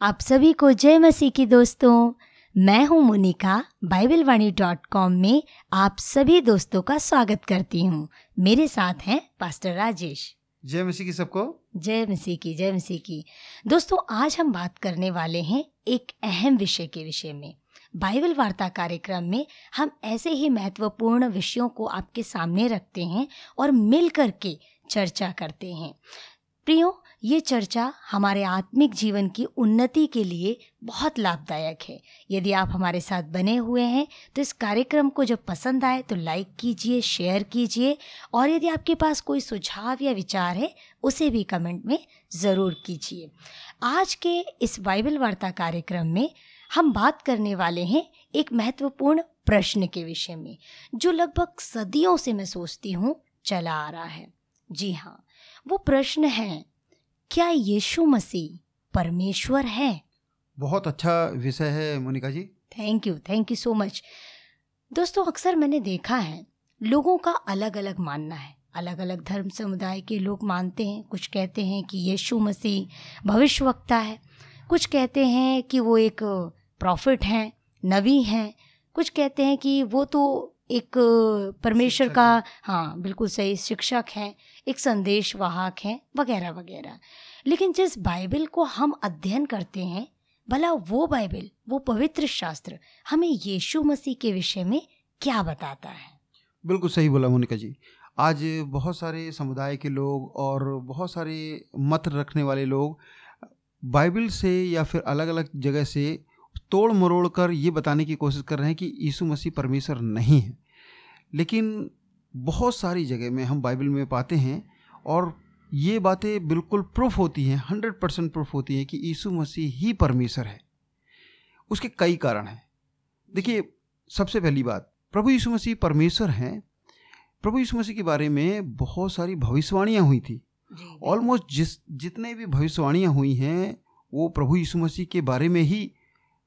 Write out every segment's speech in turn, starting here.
आप सभी को जय मसीह की दोस्तों। मैं हूँ Monika Bible Vani dot com में आप सभी दोस्तों का स्वागत करती हूँ। मेरे साथ हैं पास्टर राजेश। जय मसीह की सबको। जय मसीह की जय मसीह की। दोस्तों आज हम बात करने वाले हैं एक अहम विषय के विषय में। बाइबल वार्ता कार्यक्रम में हम ऐसे ही महत्वपूर्ण विषयों को आपके सामने रखते हैं और मिल करके चर्चा करते हैं। प्रियो ये चर्चा हमारे आत्मिक जीवन की उन्नति के लिए बहुत लाभदायक है। यदि आप हमारे साथ बने हुए हैं तो इस कार्यक्रम को जब पसंद आए तो लाइक कीजिए, शेयर कीजिए और यदि आपके पास कोई सुझाव या विचार है, उसे भी कमेंट में ज़रूर कीजिए। आज के इस बाइबल वार्ता कार्यक्रम में हम बात करने वाले हैं एक महत्वपूर्ण प्रश्न के विषय में, जो लगभग सदियों से मैं सोचती हूँ चला आ रहा है। जी हाँ वो प्रश्न है क्या यीशु मसीह परमेश्वर है? बहुत अच्छा विषय है Monika ji. Thank you thank you so much दोस्तों अक्सर मैंने देखा है लोगों का अलग अलग मानना है। अलग अलग धर्म समुदाय के लोग मानते हैं कुछ कहते हैं कि यीशु मसीह भविष्यवक्ता है। कुछ कहते हैं कि वो एक प्रॉफिट हैं नबी हैं। कुछ कहते हैं कि वो तो एक परमेश्वर का हाँ। बिल्कुल सही शिक्षक हैं एक संदेश वाहक हैं वगैरह वगैरह। लेकिन जिस बाइबल को हम अध्ययन करते हैं भला वो बाइबल वो पवित्र शास्त्र हमें यीशु मसीह के विषय में क्या बताता है? बिल्कुल सही बोला मोनिका जी। आज बहुत सारे समुदाय के लोग और बहुत सारे मत रखने वाले लोग बाइबल से या फिर अलग अलग जगह से तोड़ मरोड़ कर ये बताने की कोशिश कर रहे हैं कि यीशु मसीह परमेश्वर नहीं है। लेकिन बहुत सारी जगह में हम बाइबल में पाते हैं और ये बातें बिल्कुल प्रूफ होती हैं हंड्रेड परसेंट प्रूफ होती हैं कि यीशु मसीह ही परमेश्वर है। उसके कई कारण हैं। देखिए सबसे पहली बात प्रभु यीशु मसीह परमेश्वर हैं। प्रभु यीशु मसीह के बारे में बहुत सारी भविष्यवाणियाँ हुई थी। ऑलमोस्ट जिस जितने भी भविष्यवाणियाँ हुई हैं वो प्रभु यीशु मसीह के बारे में ही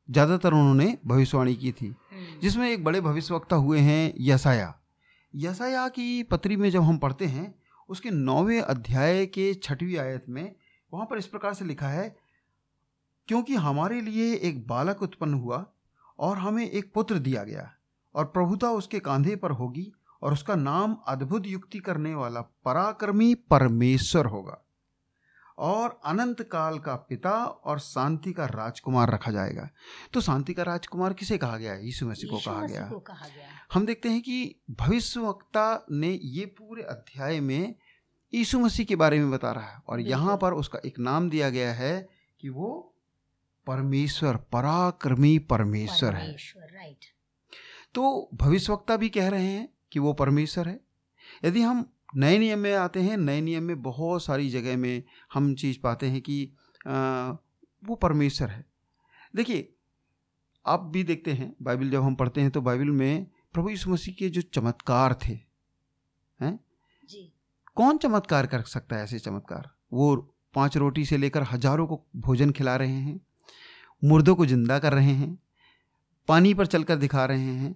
ज़्यादातर उन्होंने भविष्यवाणी की थी। हम्म। जिसमें एक बड़े भविष्यवक्ता हुए हैं यसाया यसाया की पत्री में जब हम पढ़ते हैं उसके नौवें अध्याय के छठवीं आयत में वहाँ पर इस प्रकार से लिखा है क्योंकि हमारे लिए एक बालक उत्पन्न हुआ और हमें एक पुत्र दिया गया और प्रभुता उसके कांधे पर होगी और उसका नाम अद्भुत युक्ति करने वाला पराक्रमी परमेश्वर होगा। और अनंत काल का पिता और शांति का राजकुमार रखा जाएगा। तो शांति का राजकुमार किसे कहा गया यीशु मसीह को कहा गया कहा गया हम देखते हैं कि भविष्यवक्ता ने ये पूरे अध्याय में यीशु मसीह के बारे में बता रहा है और यहाँ पर उसका एक नाम दिया गया है कि वो परमेश्वर पराक्रमी परमेश्वर है। राइट तो भविष्यवक्ता भी कह रहे हैं कि वो परमेश्वर है। यदि हम नए नियम में आते हैं नए नियम में बहुत सारी जगह में हम चीज़ पाते हैं कि आ, वो परमेश्वर है। देखिए आप भी देखते हैं बाइबल जब हम पढ़ते हैं तो बाइबल में प्रभु यीशु मसीह के जो चमत्कार थे हैं? जी। कौन चमत्कार कर सकता है ऐसे चमत्कार? वो पाँच रोटी से लेकर हज़ारों को भोजन खिला रहे हैं मुर्दों को ज़िंदा कर रहे हैं पानी पर चलकर दिखा रहे हैं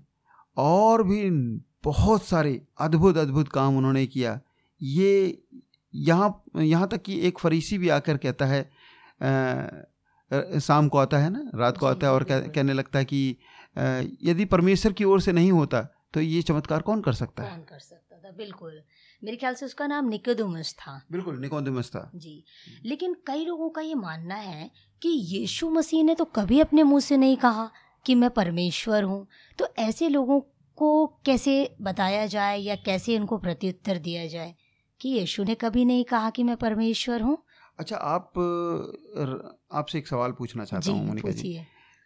और भी बहुत सारे अद्भुत अद्भुत काम उन्होंने किया। ये यहाँ यहाँ तक कि एक फरीसी भी आकर कहता है आ, शाम को आता है ना? रात को आता है और कह, कहने लगता है कि यदि परमेश्वर की ओर से नहीं होता तो ये चमत्कार कौन कर सकता है? कौन कर सकता था? बिल्कुल। मेरे ख्याल से उसका नाम निकोदुमस था। बिल्कुल निकोदुमस था। जी। लेकिन कई लोगों का ये मानना है कि यीशु मसीह ने तो कभी अपने मुँह से नहीं कहा कि मैं परमेश्वर हूँ। तो ऐसे लोगों को कैसे बताया जाए या कैसे इनको प्रत्युत्तर दिया जाए कि यीशु ने कभी नहीं कहा कि मैं परमेश्वर हूँ? अच्छा आप आपसे एक सवाल पूछना चाहता हूँ मोनिका जी।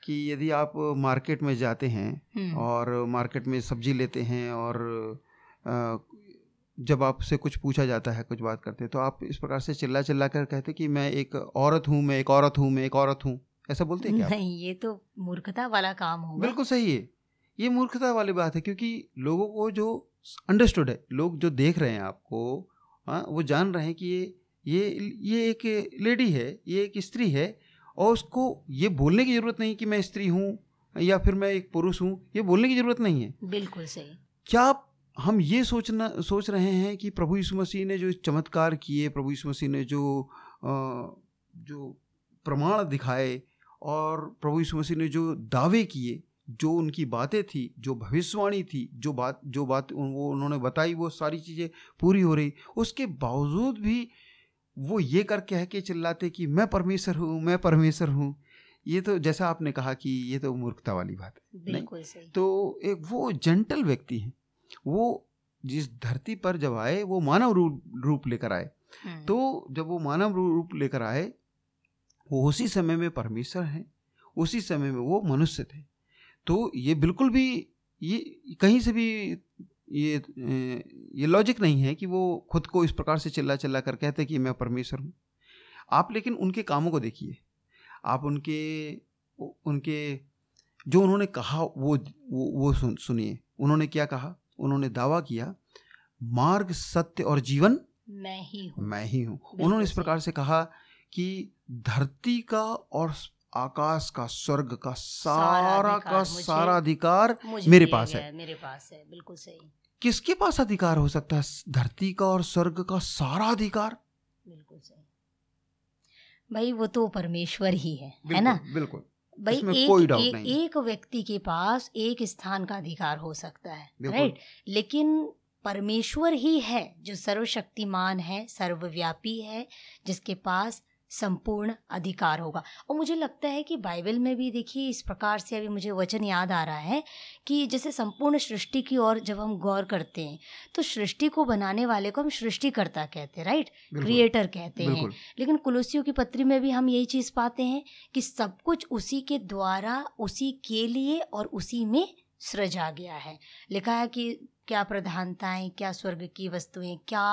कि यदि आप मार्केट में जाते हैं हम्म। और मार्केट में सब्ज़ी लेते हैं और जब आपसे कुछ पूछा जाता है कुछ बात करते हैं तो आप इस प्रकार से चिल्ला चिल्ला कर कहते कि मैं एक औरत हूँ मैं एक औरत हूँ मैं एक औरत हूँ। ऐसा बोलते हैं क्या नहीं ये तो मूर्खता वाला काम होगा। बिल्कुल सही है। ये मूर्खता वाली बात है क्योंकि लोगों को जो अंडरस्टूड है लोग जो देख रहे हैं आपको हाँ वो जान रहे हैं कि ये ये ये एक लेडी है ये एक स्त्री है और उसको ये बोलने की ज़रूरत नहीं कि मैं स्त्री हूँ या फिर मैं एक पुरुष हूँ ये बोलने की ज़रूरत नहीं है। बिल्कुल सही। क्या हम ये सोचना सोच रहे हैं कि प्रभु यीशु मसीह ने जो चमत्कार किए प्रभु यीशु मसीह ने जो आ, जो प्रमाण दिखाए और प्रभु यीशु मसीह ने जो दावे किए जो उनकी बातें थी जो भविष्यवाणी थी जो बात जो बात वो उन्होंने बताई वो सारी चीज़ें पूरी हो रही उसके बावजूद भी वो ये कर कह के चिल्लाते कि मैं परमेश्वर हूँ मैं परमेश्वर हूँ। ये तो जैसा आपने कहा कि ये तो मूर्खता वाली बात है बिल्कुल सही। तो एक वो जेंटल व्यक्ति है वो जिस धरती पर जब आए वो मानव रूप रूप लेकर आए। हम्म, तो जब वो मानव रूप लेकर आए वो उसी समय में परमेश्वर हैं उसी समय में वो मनुष्य थे। तो ये बिल्कुल भी ये कहीं से भी ये ये लॉजिक नहीं है कि वो खुद को इस प्रकार से चिल्ला चिल्ला कर कहते कि मैं परमेश्वर हूँ। आप लेकिन उनके कामों को देखिए। आप उनके उनके जो उन्होंने कहा वो वो, वो सुन सुनिए। उन्होंने क्या कहा? उन्होंने दावा किया मार्ग सत्य और जीवन मैं ही हूँ। मैं ही हूँ। उन्होंने इस प्रकार से कहा कि धरती का और आकाश का स्वर्ग का सारा का सारा अधिकार मेरे पास है। मेरे पास है बिल्कुल सही। किसके पास अधिकार हो सकता है? धरती का और स्वर्ग का सारा अधिकार? बिल्कुल सही। भाई वो तो परमेश्वर ही है है ना? बिल्कुल। भाई एक कोई एक, नहीं एक व्यक्ति के पास एक स्थान का अधिकार हो सकता है राइट लेकिन परमेश्वर ही है जो सर्वशक्तिमान है सर्वव्यापी है जिसके पास संपूर्ण अधिकार होगा। और मुझे लगता है कि बाइबल में भी देखिए इस प्रकार से अभी मुझे वचन याद आ रहा है कि जैसे संपूर्ण सृष्टि की ओर जब हम गौर करते हैं तो सृष्टि को बनाने वाले को हम सृष्टिकर्ता कहते हैं राइट क्रिएटर कहते हैं। लेकिन कुलुसियों की पत्री में भी हम यही चीज़ पाते हैं कि सब कुछ उसी के द्वारा उसी के लिए और उसी में सृजा गया है। लिखा है कि क्या प्रधानताएँ क्या स्वर्ग की वस्तुएँ क्या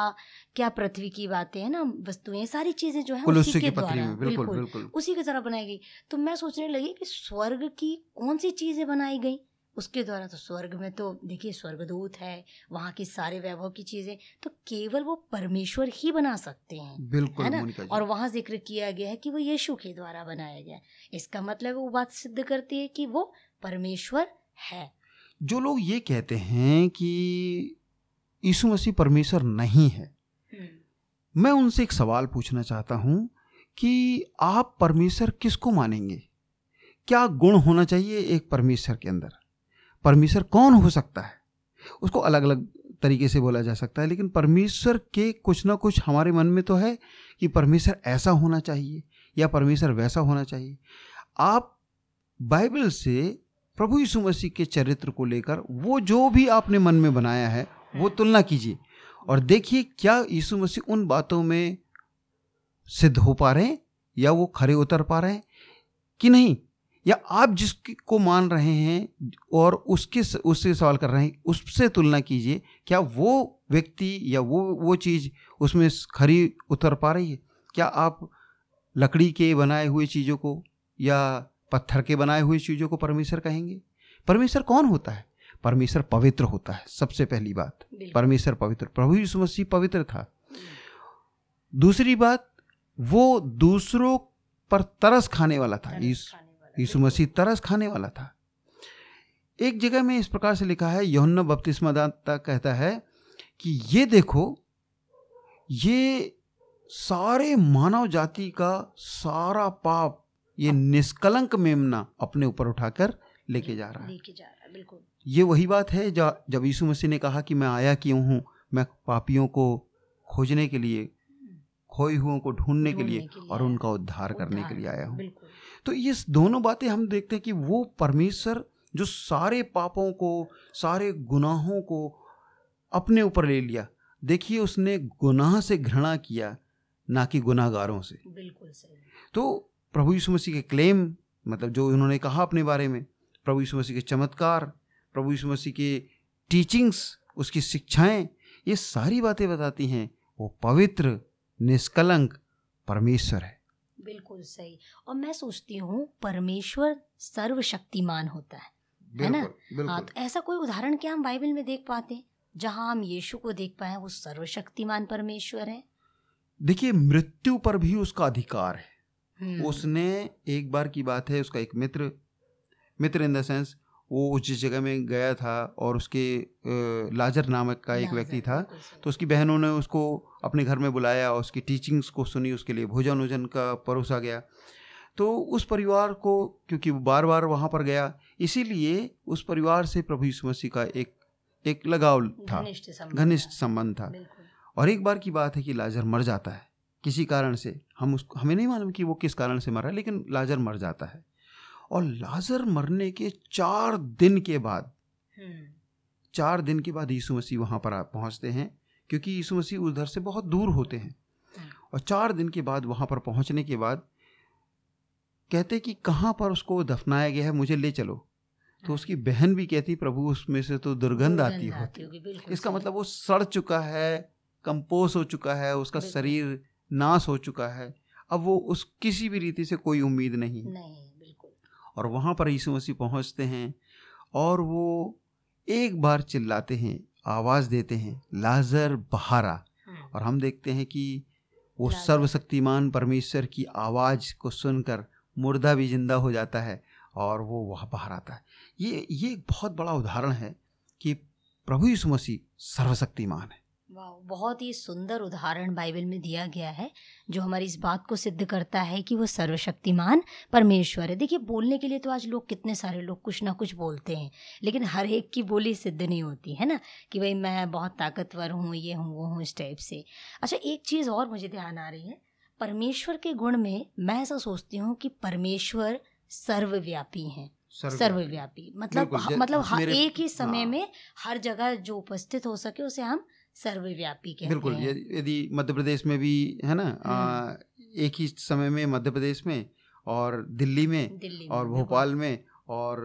क्या पृथ्वी की बातें है ना वस्तुएँ सारी चीज़ें जो है उसी के द्वारा बिल्कुल बिल्कुल उसी की तरह बनाई गई। तो मैं सोचने लगी कि स्वर्ग की कौन सी चीज़ें बनाई गई? उसके द्वारा तो स्वर्ग में तो देखिए स्वर्गदूत है वहाँ की सारे वैभव की चीज़ें तो केवल वो परमेश्वर ही बना सकते हैं बिल्कुल है ना? और वहाँ ज़िक्र किया गया है कि वो यीशु के द्वारा बनाया गया। इसका मतलब वो बात सिद्ध करती है कि वो परमेश्वर है। जो लोग ये कहते हैं कि यीशु मसीह परमेश्वर नहीं है मैं उनसे एक सवाल पूछना चाहता हूँ कि आप परमेश्वर किसको मानेंगे? क्या गुण होना चाहिए एक परमेश्वर के अंदर? परमेश्वर कौन हो सकता है? उसको अलग अलग तरीके से बोला जा सकता है लेकिन परमेश्वर के कुछ ना कुछ हमारे मन में तो है कि परमेश्वर ऐसा होना चाहिए या परमेश्वर वैसा होना चाहिए। आप बाइबल से प्रभु यीशु मसीह के चरित्र को लेकर वो जो भी आपने मन में बनाया है, वो तुलना कीजिए। और देखिए क्या यीशु मसीह उन बातों में सिद्ध हो पा रहे हैं, या वो खरे उतर पा रहे हैं, कि नहीं? या आप जिसको मान रहे हैं और उसके उससे सवाल कर रहे हैं, उससे तुलना कीजिए, क्या वो व्यक्ति या वो वो चीज़ उसमें खरी उतर पा रही है? क्या आप लकड़ी के बनाए हुए चीज़ों को या पत्थर के बनाए हुए चीज़ों को परमेश्वर कहेंगे। परमेश्वर कौन होता है? परमेश्वर पवित्र होता है सबसे पहली बात। परमेश्वर पवित्र। प्रभु यीशु मसीह पवित्र था। दूसरी बात वो दूसरों पर तरस खाने वाला था। यीशु मसीह तरस खाने वाला था। एक जगह में इस प्रकार से लिखा है यौन बपतिस्मा दाता कहता है कि ये देखो ये सारे मानव जाति का सारा पाप ये निष्कलंक मेमना अपने ऊपर उठाकर लेके जा रहा है। लेके जा रहा है बिल्कुल। ये वही बात है जब यीशु मसीह ने कहा कि मैं आया क्यों हूँ मैं पापियों को खोजने के लिए खोए हुओं को ढूँढने के लिए के लिए और उनका उद्धार करने के लिए आया हूँ। तो ये दोनों बातें हम देखते हैं कि वो परमेश्वर जो सारे पापों को सारे गुनाहों को अपने ऊपर ले लिया। देखिए उसने गुनाह से घृणा किया ना कि गुनाहगारों से। बिल्कुल सही। तो प्रभु यीशु मसीह के क्लेम मतलब जो उन्होंने कहा अपने बारे में प्रभु यीशु मसीह के चमत्कार प्रभु यीशु मसीह के टीचिंग्स उसकी शिक्षाएँ ये सारी बातें बताती हैं। वो पवित्र निष्कलंक परमेश्वर है। बिल्कुल सही। और मैं सोचती हूँ परमेश्वर सर्वशक्तिमान होता है है ना? हाँ तो ऐसा कोई उदाहरण क्या हम बाइबल में देख पाते हैं जहाँ हम यीशु को देख पाए वो सर्वशक्तिमान परमेश्वर है? देखिए मृत्यु पर भी उसका अधिकार है। उसने एक बार की बात है उसका एक मित्र मित्र इन द सेंस वो उस जिस जगह में गया था और उसके लाजर नामक का एक व्यक्ति था तो उसकी बहनों ने उसको अपने घर में बुलाया और उसकी टीचिंग्स को सुनी उसके लिए भोजन वोजन का परोसा गया। तो उस परिवार को क्योंकि वो बार बार वहाँ पर गया इसीलिए उस परिवार से प्रभु यीशु मसीह का एक एक लगाव था घनिष्ठ संबंध था। और एक बार की बात है कि लाजर मर जाता है। किसी कारण से हम उस हमें नहीं मालूम कि वो किस कारण से मरा लेकिन लाजर मर जाता है। और लाजर मरने के चार दिन के बाद हम्म, चार दिन के बाद यीशु मसीह वहाँ पर पहुँचते हैं क्योंकि यीशु मसीह उधर से बहुत दूर होते हैं। हम्म। और चार दिन के बाद वहाँ पर पहुँचने के बाद कहते कि कहाँ पर उसको दफनाया गया है मुझे ले चलो। तो उसकी बहन भी कहती प्रभु उसमें से तो दुर्गंध आती होती इसका मतलब वो सड़ चुका है कंपोज हो चुका है उसका शरीर नाश हो चुका है अब वो उस किसी भी रीति से कोई उम्मीद नहीं। है नहीं बिल्कुल। और वहाँ पर यीशु मसीह पहुँचते हैं और वो एक बार चिल्लाते हैं आवाज़ देते हैं लाजर बहारा। हम्म, और हम देखते हैं कि वो सर्वशक्तिमान परमेश्वर की आवाज़ को सुनकर मुर्दा भी ज़िंदा हो जाता है और वो वहाँ बाहर आता है। ये ये एक बहुत बड़ा उदाहरण है कि प्रभु यीशु मसीह सर्वशक्तिमान है। वाह बहुत ही सुंदर उदाहरण बाइबल में दिया गया है जो हमारी इस बात को सिद्ध करता है कि वो सर्वशक्तिमान परमेश्वर है। देखिए बोलने के लिए तो आज लोग कितने सारे लोग कुछ ना कुछ बोलते हैं लेकिन हर एक की बोली सिद्ध नहीं होती है ना? कि भाई मैं बहुत ताकतवर हूँ ये हूँ वो हूँ इस टाइप से। अच्छा एक चीज़ और मुझे ध्यान आ रही है परमेश्वर के गुण में मैं ऐसा सोचती हूँ कि परमेश्वर सर्वव्यापी हैं। सर्वव्यापी। मतलब मतलब हर एक ही समय हाँ। में हर जगह जो उपस्थित हो सके उसे हम सर्वव्यापी कहते बिल्कुल हैं। ये- यदि मध्य प्रदेश में भी है ना आ, एक ही समय में मध्य प्रदेश में और दिल्ली में दिल्ली और भोपाल में और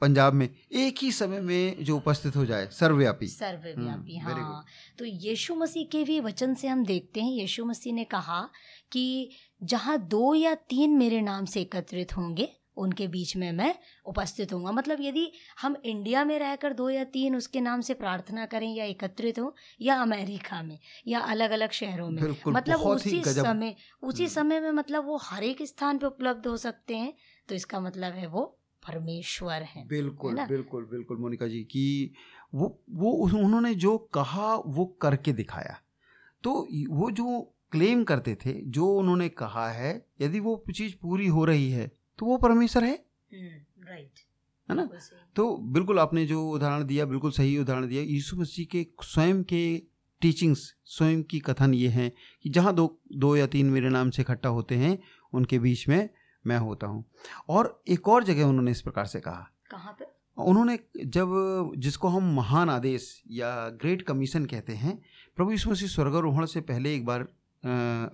पंजाब में एक ही समय में जो उपस्थित हो जाए सर्वव्यापी। सर्वव्यापी हम्म, हाँ। तो यीशु मसीह के भी वचन से हम देखते हैं यीशु मसीह ने कहा कि जहाँ दो या तीन मेरे नाम से एकत्रित होंगे उनके बीच में मैं उपस्थित होऊँगा मतलब यदि हम इंडिया में रहकर दो या तीन उसके नाम से प्रार्थना करें या एकत्रित हो या अमेरिका में या अलग अलग शहरों में मतलब उसी समय उसी हम्म। समय में मतलब वो हर एक स्थान पर उपलब्ध हो सकते हैं तो इसका मतलब है वो परमेश्वर हैं बिल्कुल है बिल्कुल बिल्कुल मोनिका जी कि वो वो उन्होंने जो कहा वो करके दिखाया। तो वो जो क्लेम करते थे जो उन्होंने कहा है यदि वो चीज़ पूरी हो रही है तो वो परमेश्वर है? राइट है ना? तो बिल्कुल आपने जो उदाहरण दिया बिल्कुल सही उदाहरण दिया यीशु मसीह के स्वयं के टीचिंग्स स्वयं की कथन ये हैं कि जहाँ दो दो या तीन मेरे नाम से इकट्ठा होते हैं उनके बीच में मैं होता हूँ। और एक और जगह उन्होंने इस प्रकार से कहा। कहाँ पे? उन्होंने जब जिसको हम महान आदेश या ग्रेट कमीशन कहते हैं प्रभु यीशु मसीह स्वर्गारोहण से पहले एक बार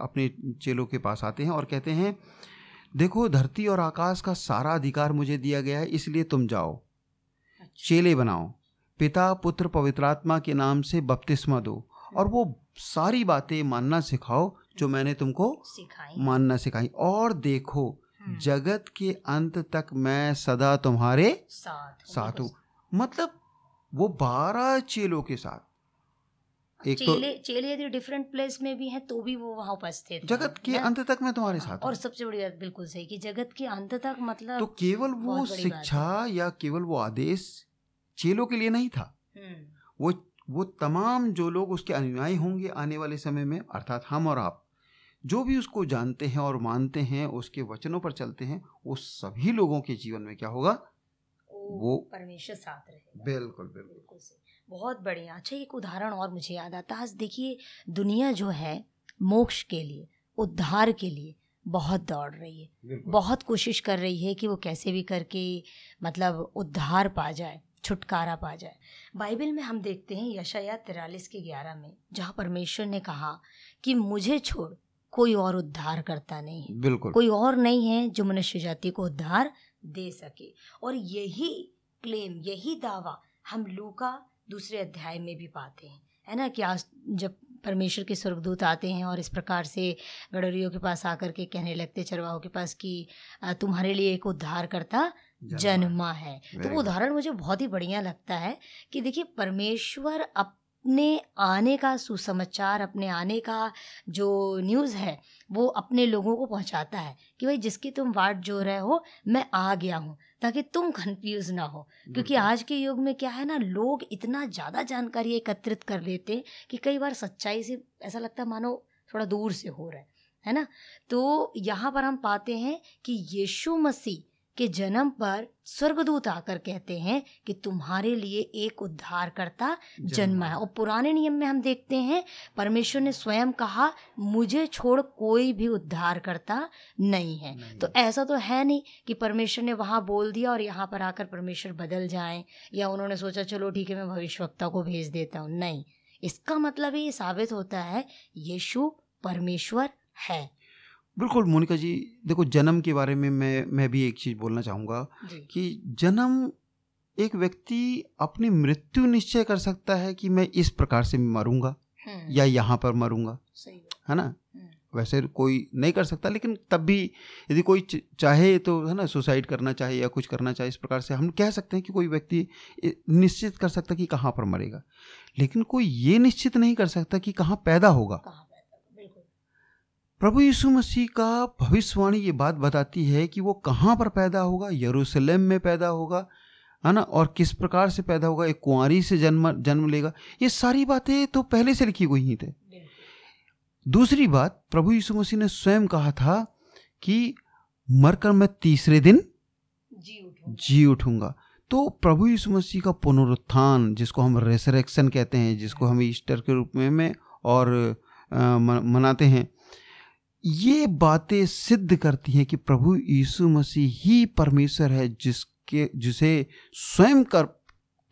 अपने चेलों के पास आते हैं और कहते हैं देखो धरती और आकाश का सारा अधिकार मुझे दिया गया है इसलिए तुम जाओ। अच्छा। चेले बनाओ। पिता पुत्र पवित्रात्मा के नाम से बपतिस्मा दो और वो सारी बातें मानना सिखाओ जो मैंने तुमको सिखाई। मानना सिखाई। और देखो हम्म, जगत के अंत तक मैं सदा तुम्हारे साथ साथ हूँ। मतलब वो बारह चेलों के साथ। एक चेले तो चेले यदि डिफरेंट प्लेस में भी हैं तो भी वो वहाँ उपस्थित जगत के अंत तक मैं तुम्हारे हाँ, साथ और सबसे बड़ी बात बिल्कुल सही कि जगत के अंत तक मतलब तो केवल वो। शिक्षा या केवल वो आदेश चेलों के लिए नहीं था। हम्म, वो वो तमाम जो लोग उसके अनुयायी होंगे आने वाले समय में अर्थात हम और आप जो भी उसको जानते हैं और मानते हैं उसके वचनों पर चलते हैं वो सभी लोगों के जीवन में क्या होगा? वो परमेश्वर साथ रहेगा। बिल्कुल बिल्कुल। बिल्कुल सही। बहुत बढ़िया। अच्छा एक उदाहरण और मुझे याद आता है। आज देखिए दुनिया जो है मोक्ष के लिए उद्धार के लिए बहुत दौड़ रही है। बहुत कोशिश कर रही है कि वो कैसे भी करके मतलब उद्धार पा जाए छुटकारा पा जाए। बाइबल में हम देखते हैं यशाया तिरालीस के ग्यारह में जहाँ परमेश्वर ने कहा कि मुझे छोड़ कोई और उद्धार करता नहीं है। बिल्कुल। कोई और नहीं है जो मनुष्य जाति को उद्धार दे सके। और यही क्लेम यही दावा हम लू का दूसरे अध्याय में भी पाते हैं। है ना कि आज जब परमेश्वर के स्वर्गदूत आते हैं और इस प्रकार से गडरियों के पास आकर के कहने लगते चरवाहों के पास कि तुम्हारे लिए एक उद्धार करता जन्मा है। तो वो उदाहरण मुझे बहुत ही बढ़िया लगता है कि देखिए परमेश्वर अपने आने का सुसमाचार अपने आने का जो न्यूज़ है वो अपने लोगों को पहुंचाता है कि भाई जिसकी तुम वाट जो रहे हो मैं आ गया हूँ। ताकि तुम कंफ्यूज ना हो। क्योंकि आज के युग में क्या है ना लोग इतना ज़्यादा जानकारी एकत्रित कर लेते हैं कि कई बार सच्चाई से ऐसा लगता है मानो थोड़ा दूर से हो रहा है। है ना? तो यहाँ पर हम पाते हैं कि यीशु मसीह के जन्म पर स्वर्गदूत आकर कहते हैं कि तुम्हारे लिए एक उद्धारकर्ता जन्मा है। और पुराने नियम में हम देखते हैं परमेश्वर ने स्वयं कहा मुझे छोड़ कोई भी उद्धारकर्ता नहीं है। नहीं। तो ऐसा तो है नहीं कि परमेश्वर ने वहाँ बोल दिया और यहाँ पर आकर परमेश्वर बदल जाए या उन्होंने सोचा चलो ठीक है मैं भविष्यवक्ता को भेज देता हूँ। नहीं इसका मतलब ये साबित होता है यीशु परमेश्वर है। बिल्कुल मोनिका जी देखो जन्म के बारे में मैं मैं भी एक चीज़ बोलना चाहूँगा कि जन्म एक व्यक्ति अपनी मृत्यु निश्चय कर सकता है कि मैं इस प्रकार से मरूँगा हम्म, या यहाँ पर मरूँगा है ना? हम्म, वैसे कोई नहीं कर सकता लेकिन तब भी यदि कोई चाहे तो है ना सुसाइड करना चाहे या कुछ करना चाहे इस प्रकार से हम कह सकते हैं कि कोई व्यक्ति निश्चित कर सकता कि कहाँ पर मरेगा। लेकिन कोई ये निश्चित नहीं कर सकता कि कहाँ पैदा होगा कहाँ पैदा हुआ, बिल्कुल प्रभु यीशु मसीह का भविष्यवाणी ये बात बताती है कि वो कहाँ पर पैदा होगा? यरूशलेम में पैदा होगा है ना? और किस प्रकार से पैदा होगा? एक कुंवारी से जन्म जन्म लेगा। ये सारी बातें तो पहले से लिखी हुई ही थे। दूसरी बात प्रभु यीशु मसीह ने स्वयं कहा था कि मरकर मैं तीसरे दिन जी उठो जी उठूँगा। तो प्रभु यीशु मसीह का पुनरुत्थान जिसको हम रेसरेक्शन कहते हैं जिसको हम ईस्टर के रूप में में और म- मनाते हैं ये बातें सिद्ध करती हैं कि प्रभु यीशु मसीह ही परमेश्वर है जिसके जिसे स्वयं कर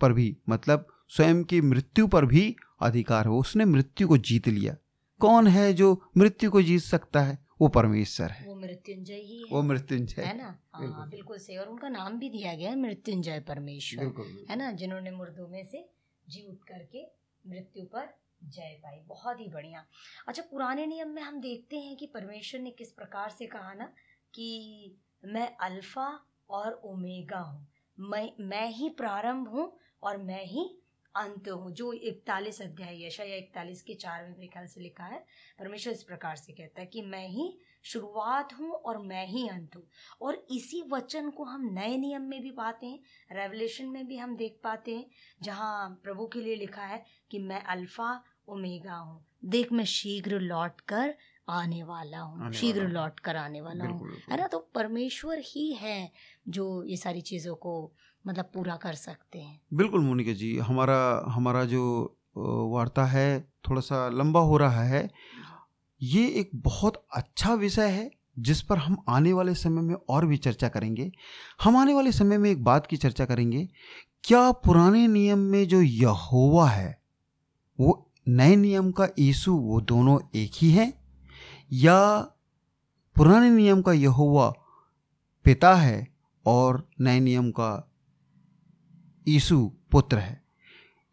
पर भी मतलब स्वयं की मृत्यु पर भी अधिकार हो। उसने मृत्यु को जीत लिया। कौन है जो मृत्यु को जीत सकता है? वो परमेश्वर है। वो मृत्युंजय ही है। वो मृत्युंजय। है ना? हाँ बिल्कुल। सही। और उनका नाम भी दिया गया है मृत्युंजय परमेश्वर। है ना? जिन्होंने मुर्दों में से जी उठ करके मृत्यु पर जय पाई बहुत ही बढ़िया। अच्छा पुराने नियम में हम देखते हैं कि परमेश्वर ने किस प्रकार से कहा ना कि मैं अल्फ़ा और ओमेगा हूँ। मैं मैं ही प्रारंभ हूँ और मैं ही अंत हूँ, जो इकतालीस अध्याय यशा या इकतालीस के चार में मेरे ख्याल से लिखा है। परमेश्वर इस प्रकार से कहता है कि मैं ही शुरुआत हूँ और मैं ही अंत हूँ। और इसी वचन को हम नए नियम में भी पाते हैं, रेवलेशन में भी हम देख पाते हैं, जहाँ प्रभु के लिए लिखा है कि मैं अल्फ़ा ओमेगा हूँ। देख मैं शीघ्र लौट कर आने वाला हूँ। शीघ्र लौट कर आने वाला हूँ। है ना? तो परमेश्वर ही है जो ये सारी चीज़ों को मतलब पूरा कर सकते हैं। बिल्कुल मोनिका जी हमारा हमारा जो वार्ता है थोड़ा सा लंबा हो रहा है। ये एक बहुत अच्छा विषय है जिस पर हम आने वाले समय में और भी चर्चा करेंगे। हम आने वाले समय में एक बात की चर्चा करेंगे। क्या पुराने नियम में जो यहोवा है वो नए नियम का यीशु वो दोनों एक ही हैं? या पुराने नियम का यहोवा पिता है और नए नियम का यीशु पुत्र है?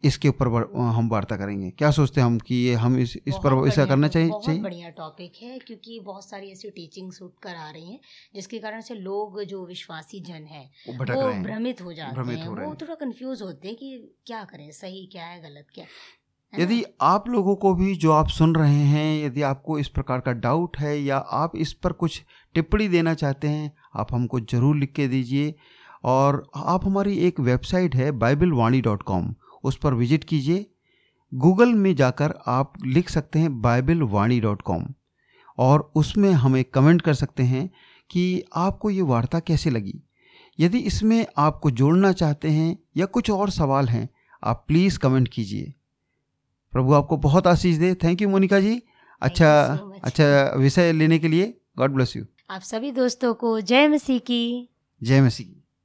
इसके ऊपर हम वार्ता करेंगे। क्या सोचते हैं हम कि ये हम इस इस पर ऐसा करना चाहिए बहुत चाहिए? बढ़िया टॉपिक है क्योंकि बहुत सारी ऐसी टीचिंग्स उठ कर आ रही हैं जिसके कारण से लोग जो विश्वासी जन है वो वो भ्रमित हो जाते भ्रमित हैं। वो थोड़ा कंफ्यूज होते हैं कि क्या करें सही क्या है गलत क्या? यदि आप लोगों को भी जो आप सुन रहे हैं यदि आपको इस प्रकार का डाउट है या आप इस पर कुछ टिप्पणी देना चाहते हैं आप हमको ज़रूर लिख के दीजिए और आप हमारी एक वेबसाइट है बाइबल वाणी डॉट कॉम। उस पर विज़िट कीजिए। गूगल में जाकर आप लिख सकते हैं बाइबल वाणी डॉट कॉम और उसमें हमें कमेंट कर सकते हैं कि आपको ये वार्ता कैसे लगी। यदि इसमें आपको जोड़ना चाहते हैं या कुछ और सवाल हैं आप प्लीज़ कमेंट कीजिए। प्रभु आपको बहुत आशीष दे। Thank you Monika ji. अच्छा so अच्छा विषय लेने के लिए गॉड ब्लेस यू आप सभी दोस्तों को जय मसीह की। जय मसीह। की